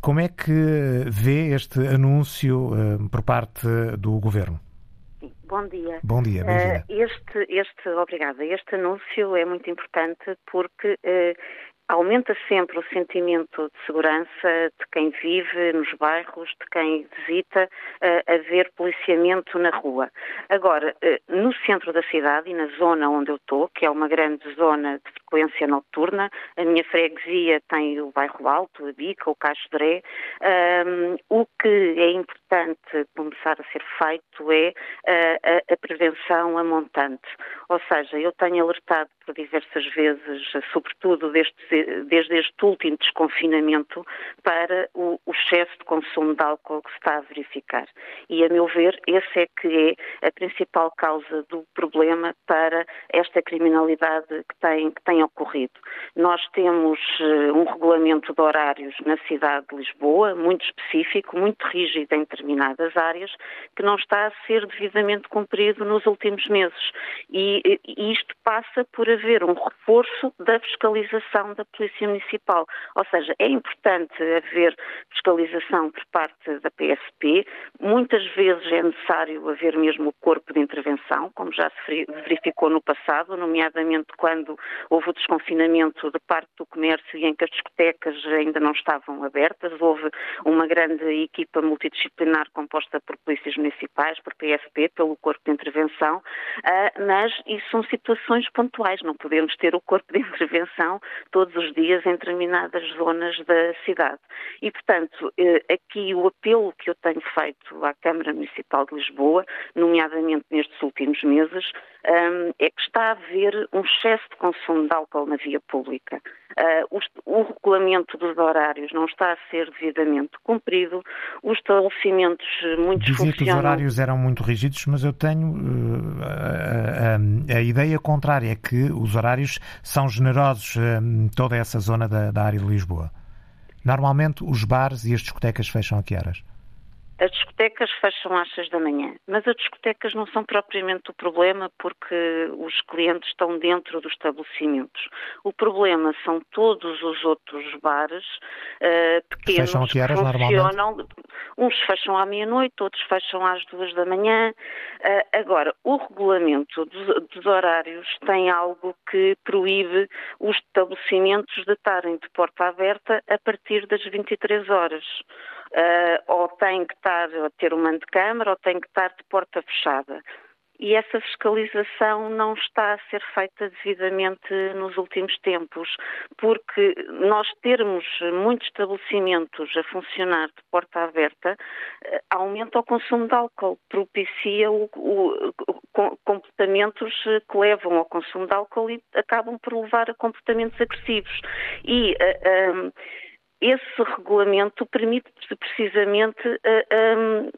Como é que vê este anúncio por parte do governo? Bom dia. Bom dia, uh, este, este, obrigada. Este anúncio é muito importante porque uh, aumenta sempre o sentimento de segurança de quem vive nos bairros, de quem visita, uh, haver policiamento na rua. Agora, uh, no centro da cidade e na zona onde eu estou, que é uma grande zona de frequência noturna, a minha freguesia tem o bairro Alto, a Bica, o Caixo de um, o que é importante começar a ser feito é uh, a, a prevenção a montante. Ou seja, eu tenho alertado por diversas vezes, sobretudo desde, desde este último desconfinamento, para o, o, excesso de consumo de álcool que se está a verificar. E, a meu ver, esse é que é a principal causa do problema para esta criminalidade que tem, que tem ocorrido. Nós temos uh, um regulamento de horários na cidade de Lisboa, muito específico, muito rígido em determinadas áreas, que não está a ser devidamente cumprido nos últimos meses. E, e isto passa por haver um reforço da fiscalização da Polícia Municipal. Ou seja, é importante haver fiscalização por parte da PSP. Muitas vezes é necessário haver mesmo o corpo de intervenção, como já se verificou no passado, nomeadamente quando houve o desconfinamento de parte do comércio e em que as discotecas ainda não estavam abertas. Houve uma grande equipa multidisciplinar composta por polícias municipais, por PSP, pelo corpo de intervenção, ah, mas isso são situações pontuais. Não podemos ter o corpo de intervenção todos os dias em determinadas zonas da cidade. E, portanto, eh, aqui o apelo que eu tenho feito à Câmara Municipal de Lisboa, nomeadamente nestes últimos meses, é que está a haver um excesso de consumo de álcool na via pública. Ah, o regulamento dos horários não está a ser devidamente cumprido, os estabelecimentos muito Dizia funcionam... que os horários eram muito rígidos, mas eu tenho uh, a, a, a, ideia contrária, que os horários são generosos em toda essa zona da, da área de Lisboa. Normalmente os bares e as discotecas fecham a que horas? As discotecas fecham às seis da manhã, mas as discotecas não são propriamente o problema porque os clientes estão dentro dos estabelecimentos. O problema são todos os outros bares uh, pequenos fecham que funcionam. Uns fecham à meia-noite, outros fecham às duas da manhã. Uh, agora, o regulamento dos, dos horários tem algo que proíbe os estabelecimentos de estarem de porta aberta a partir das 23 horas uh, ou tem que estar a ter uma câmara ou tem que estar de porta fechada. E essa fiscalização não está a ser feita devidamente nos últimos tempos, porque nós termos muitos estabelecimentos a funcionar de porta aberta eh, aumenta o consumo de álcool, propicia o, o, o, comportamentos que levam ao consumo de álcool e acabam por levar a comportamentos agressivos. E uh, um, esse regulamento permite precisamente uh, um,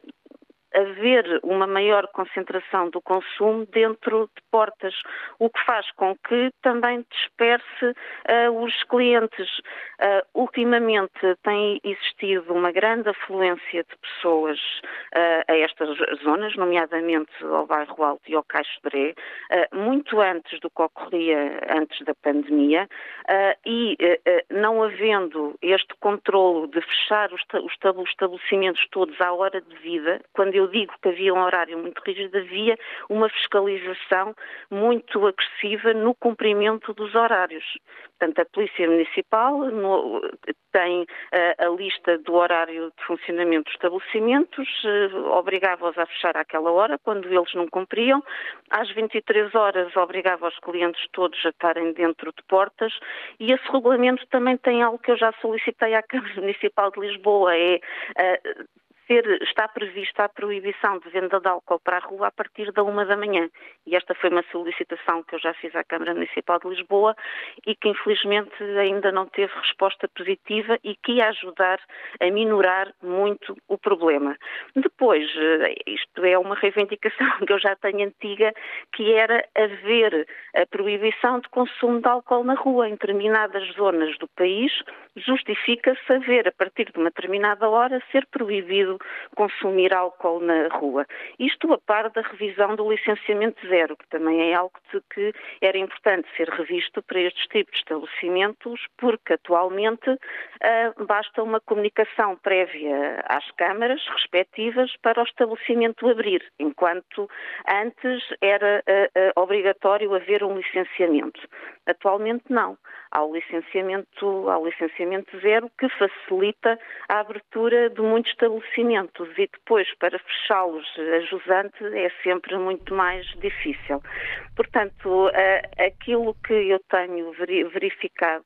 haver uma maior concentração do consumo dentro de portas, o que faz com que também disperse uh, os clientes. Uh, ultimamente tem existido uma grande afluência de pessoas uh, a estas zonas, nomeadamente ao bairro Alto e ao Caixo de muito antes do que ocorria antes da pandemia, e não havendo este controlo de fechar os estabelecimentos todos à hora de vida, quando eu eu digo que havia um horário muito rígido, havia uma fiscalização muito agressiva no cumprimento dos horários. Portanto, a Polícia Municipal no, tem a, eh, a, lista do horário de funcionamento dos estabelecimentos, eh, obrigava-os a fechar àquela hora, quando eles não cumpriam. Às 23 horas, obrigava os clientes todos a estarem dentro de portas. E esse regulamento também tem algo que eu já solicitei à Câmara Municipal de Lisboa, é eh, está prevista a proibição de venda de álcool para a rua a partir da uma da manhã. E esta foi uma solicitação que eu já fiz à Câmara Municipal de Lisboa e que infelizmente ainda não teve resposta positiva e que ia ajudar a minorar muito o problema. Depois, eh, isto é uma reivindicação que eu já tenho antiga, que era haver a proibição de consumo de álcool na rua. Em determinadas zonas do país, justifica-se haver, a partir de uma determinada hora, ser proibido consumir álcool na rua. Isto a par da revisão do licenciamento zero, que também é algo de que era importante ser revisto para estes tipos de estabelecimentos, porque atualmente uh, basta uma comunicação prévia às câmaras respectivas para o estabelecimento abrir, enquanto antes era uh, uh, obrigatório haver um licenciamento. Atualmente não. Há o licenciamento, há o licenciamento zero que facilita a abertura de muitos estabelecimentos e depois para fechá-los a jusante é sempre muito mais difícil. Portanto, aquilo que eu tenho verificado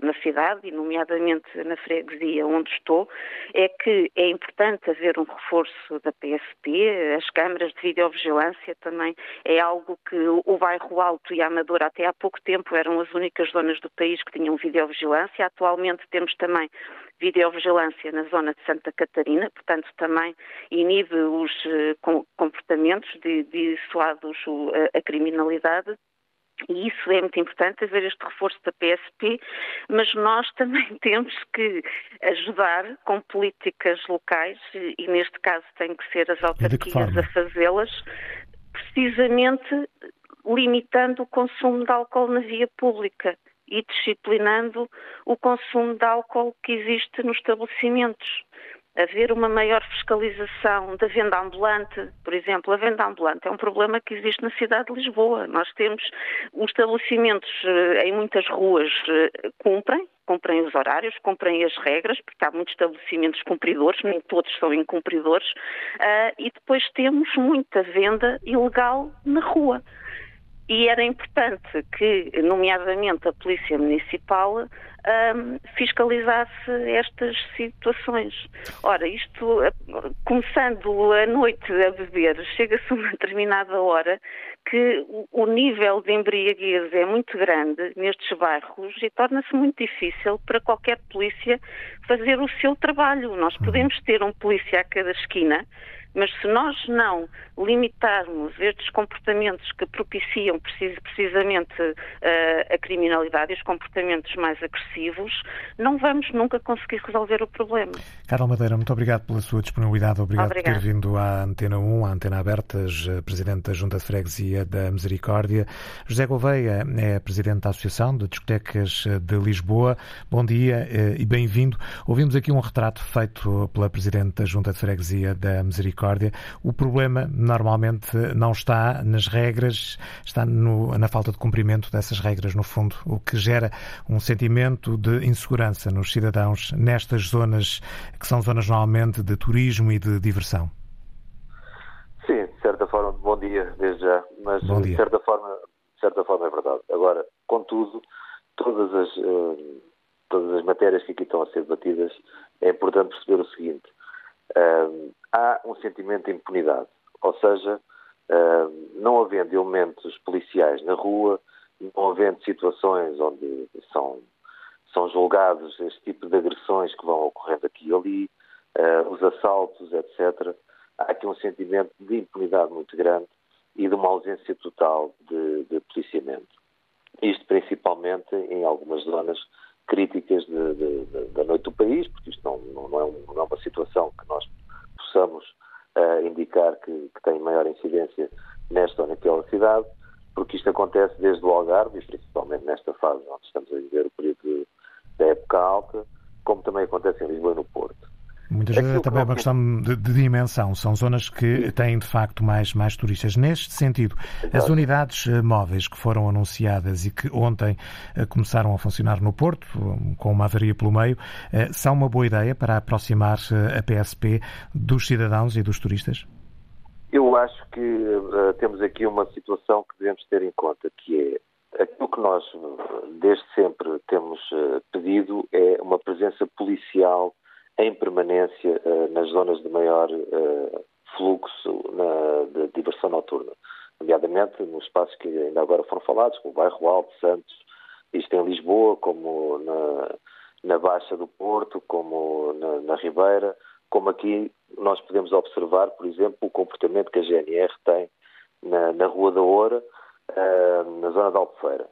na cidade, e nomeadamente na freguesia onde estou, é que é importante haver um reforço da PSP, as câmaras de videovigilância também é algo que o bairro Alto e a Amadora até há pouco tempo eram as únicas zonas do país que tinham videovigilância. Atualmente temos também videovigilância na zona de Santa Catarina, portanto também inibe os eh, comportamentos dissuados a criminalidade. E isso é muito importante, haver este reforço da PSP, mas nós também temos que ajudar com políticas locais, e neste caso tem que ser as autarquias a fazê-las, precisamente limitando o consumo de álcool na via pública e disciplinando o consumo de álcool que existe nos estabelecimentos haver uma maior fiscalização da venda ambulante, por exemplo, a venda ambulante é um problema que existe na cidade de Lisboa. Nós temos os estabelecimentos eh, em muitas ruas eh, cumprem, cumprem os horários, cumprem as regras, porque há muitos estabelecimentos cumpridores, nem todos são incumpridores, uh, e depois temos muita venda ilegal na rua. E era importante que, nomeadamente, a Polícia Municipal um, fiscalizasse estas situações. Ora, isto, começando a noite a beber, chega-se a uma determinada hora que o nível de embriaguez é muito grande nestes bairros e torna-se muito difícil para qualquer polícia fazer o seu trabalho. Nós podemos ter um polícia a cada esquina, mas se nós não limitarmos estes comportamentos que propiciam precisamente uh, a criminalidade os comportamentos mais agressivos, não vamos nunca conseguir resolver o problema. Carla Madeira, muito obrigado pela sua disponibilidade. Obrigado, Obrigado. por ter vindo à Antena 1, à Antena Abertas, Presidente da Junta de Freguesia da Misericórdia. José Gouveia é Presidente da Associação de Discotecas de Lisboa. Bom dia eh, e bem-vindo. Ouvimos aqui um retrato feito pela Presidente da Junta de Freguesia da Misericórdia. O problema normalmente não está nas regras, está no, na falta de cumprimento dessas regras, no fundo, o que gera um sentimento de insegurança nos cidadãos nestas zonas que são zonas normalmente de turismo e de diversão. Sim, de certa forma, bom dia desde já, mas de certa forma, de certa forma é verdade. Agora, contudo, todas as, uh, todas as matérias que aqui estão a ser debatidas, é importante perceber o seguinte: uh, há um sentimento de impunidade ou seja, não havendo elementos policiais na rua, não havendo situações onde são, são julgados este tipo de agressões que vão ocorrendo aqui e ali, ah, os assaltos, etc., há aqui um sentimento de impunidade muito grande e de uma ausência total de, de policiamento. Isto principalmente em algumas zonas críticas de, de, da noite do país, porque isto não, não, é um, não, é uma situação que nós possamos uh, indicar que, que, tem maior incidência nesta ou naquela cidade, porque isto acontece desde o Algarve, e principalmente nesta fase onde estamos a viver o período da época alta, como também acontece em Lisboa e no Porto. Muitas vezes é também uma questão de, de, dimensão. São zonas que têm, de facto, mais, mais turistas. Neste sentido, Exato. as unidades eh, móveis que foram anunciadas e que ontem eh, começaram a funcionar no Porto, com uma avaria pelo meio, eh, são uma boa ideia para aproximar a PSP dos cidadãos e dos turistas? Eu acho que uh, temos aqui uma situação que devemos ter em conta, que é aquilo que nós desde sempre temos uh, pedido é uma presença policial em permanência uh, nas zonas de maior uh, fluxo na, de diversão noturna, nomeadamente nos espaços que ainda agora foram falados, como o bairro Alto, Santos, isto em Lisboa, como na, na Baixa do Porto, como na, na Ribeira, como aqui nós podemos observar, por exemplo, o comportamento que a GNR tem na, na Rua da Oura, uh, na zona da Albufeira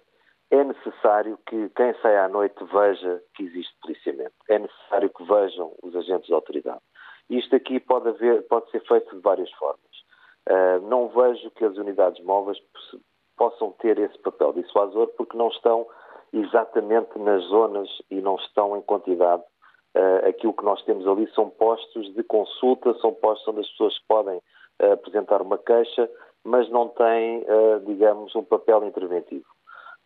é necessário que quem sai à noite veja que existe policiamento. É necessário que vejam os agentes de autoridade. Isto aqui pode, haver, pode ser feito de várias formas. Uh, não vejo que as unidades móveis possam ter esse papel dissuasor porque não estão exatamente nas zonas e não estão em quantidade. Uh, aquilo que nós temos ali são postos de consulta, são postos onde as pessoas podem uh, apresentar uma queixa, mas não têm, digamos, um papel interventivo.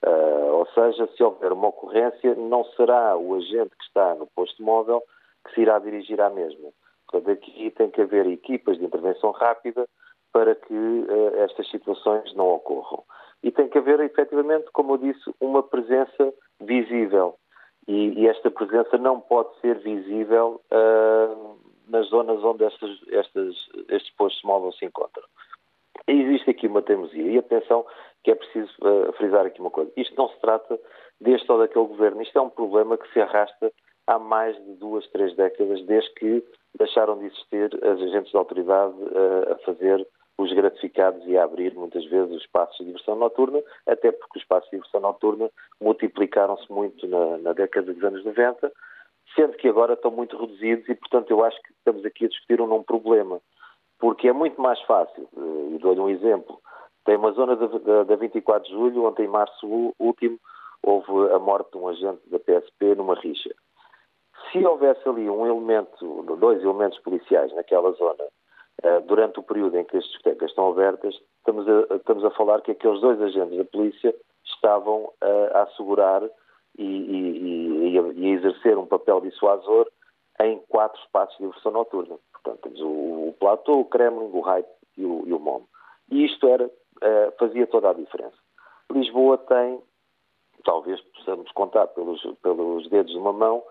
Uh, ou seja, se houver uma ocorrência, não será o agente que está no posto móvel que se irá dirigir à mesma. Portanto, aqui tem que haver equipas de intervenção rápida para que uh, estas situações não ocorram. E tem que haver, efetivamente, como eu disse, uma presença visível. E, e esta presença não pode ser visível uh, nas zonas onde estas, estas, estes postos móveis se encontram. Existe aqui uma teimosia. E atenção, que é preciso uh, frisar aqui uma coisa. Isto não se trata deste ou daquele governo. Isto é um problema que se arrasta há mais de duas, três décadas, desde que deixaram de existir as agentes de autoridade uh, a fazer os gratificados e a abrir muitas vezes os espaços de diversão noturna, até porque os espaços de diversão noturna multiplicaram-se muito na, na, década dos anos 90, sendo que agora estão muito reduzidos e, portanto, eu acho que estamos aqui a discutir um, um problema, porque é muito mais fácil, eh, e dou-lhe um exemplo, tem uma zona da 24 de julho, ontem em março último, houve a morte de um agente da PSP numa rixa. Se houvesse ali um elemento, dois elementos policiais naquela zona, eh, durante o período em que as discotecas estão abertas, estamos a, estamos a falar que aqueles dois agentes da polícia estavam a, a assegurar e, e, e, a, e, a, exercer um papel dissuasor em quatro espaços de diversão noturna. Portanto, temos o, o Platô, o Kremlin, o Hype e o, e o MOM. E isto era, uh, fazia toda a diferença. Lisboa tem, talvez possamos contar pelos, pelos dedos de uma mão,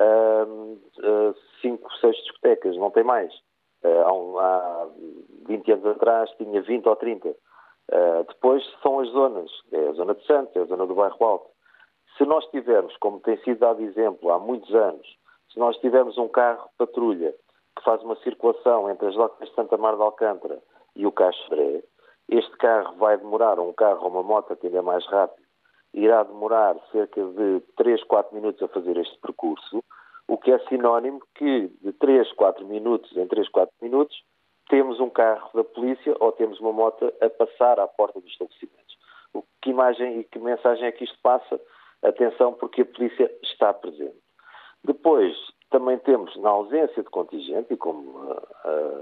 uh, uh, cinco, seis discotecas, não tem mais. Uh, há, um, há 20 anos atrás tinha 20 ou 30. Uh, depois são as zonas, é a zona de Santos, é a zona do bairro Alto. Se nós tivermos, como tem sido dado exemplo há muitos anos, se nós tivermos um carro patrulha que faz uma circulação entre as docas de Santa Mar de Alcântara e o Caixeré, este carro vai demorar, um carro ou uma moto que ainda é mais rápido, irá demorar cerca de 3, 4 minutos a fazer este percurso, o que é sinónimo que de 3, 4 minutos em 3, 4 minutos temos um carro da polícia ou temos uma moto a passar à porta dos estabelecimentos. O que imagem e que mensagem é que isto passa? Atenção, porque a polícia está presente. Depois, também temos, na ausência de contingente, e como a,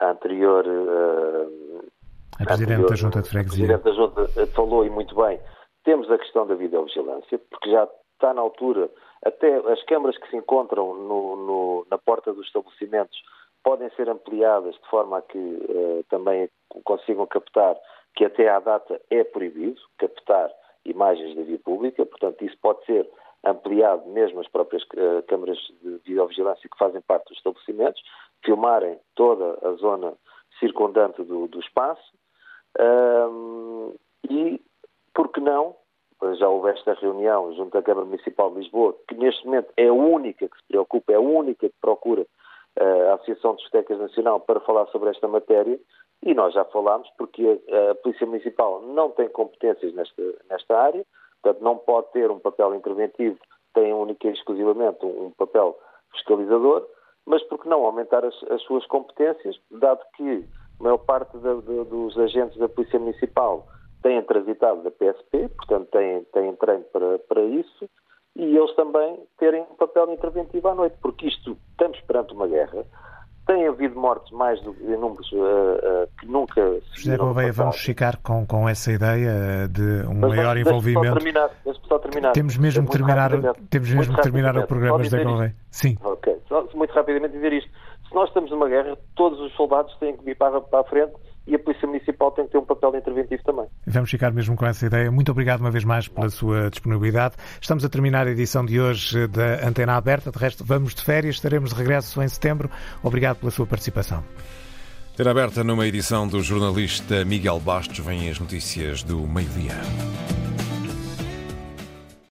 a anterior. A, a Presidente anterior, da Junta de Freguesia. A Presidente da Junta falou e muito bem, temos a questão da videovigilância, porque já está na altura, até as câmaras que se encontram no, no, na porta dos estabelecimentos podem ser ampliadas de forma a que uh, também consigam captar que até à data é proibido captar imagens da via pública, portanto isso pode ser ampliado mesmo as próprias uh, câmaras de videovigilância que fazem parte dos estabelecimentos, filmarem toda a zona circundante do, do espaço um, e, por que não, já houve esta reunião junto à Câmara Municipal de Lisboa, que neste momento é a única que se preocupa, é a única que procura eh, a Associação de Discotecas Nacional para falar sobre esta matéria, e nós já falámos, porque a, a Polícia Municipal não tem competências nesta, nesta área, portanto não pode ter um papel interventivo, tem única e exclusivamente um, um papel fiscalizador, mas por que não aumentar as, as, suas competências, dado que a maior parte da, da, dos agentes da Polícia Municipal têm transitado da PSP, portanto têm, têm treino para, para isso, e eles também terem um papel interventivo à noite, porque isto, estamos perante uma guerra, tem havido mortes mais do, em números uh, uh, que nunca se José Gouveia, vamos ficar com, com essa ideia de um Mas maior envolvimento. Terminar, terminar. Temos mesmo, terminar, temos mesmo terminar o programa, José Gouveia. Sim. Ok, Só, muito rapidamente dizer isto. Se nós estamos numa guerra, todos os soldados têm que vir para, para a frente e a Polícia Municipal tem que ter um papel interventivo também. Vamos ficar mesmo com essa ideia. Muito obrigado uma vez mais pela sua disponibilidade. Estamos a terminar a edição de hoje da Antena Aberta. De resto, vamos de férias, estaremos de regresso em setembro. Obrigado pela sua participação. Antena Aberta, numa edição do jornalista Miguel Bastos, vêm as notícias do meio-dia.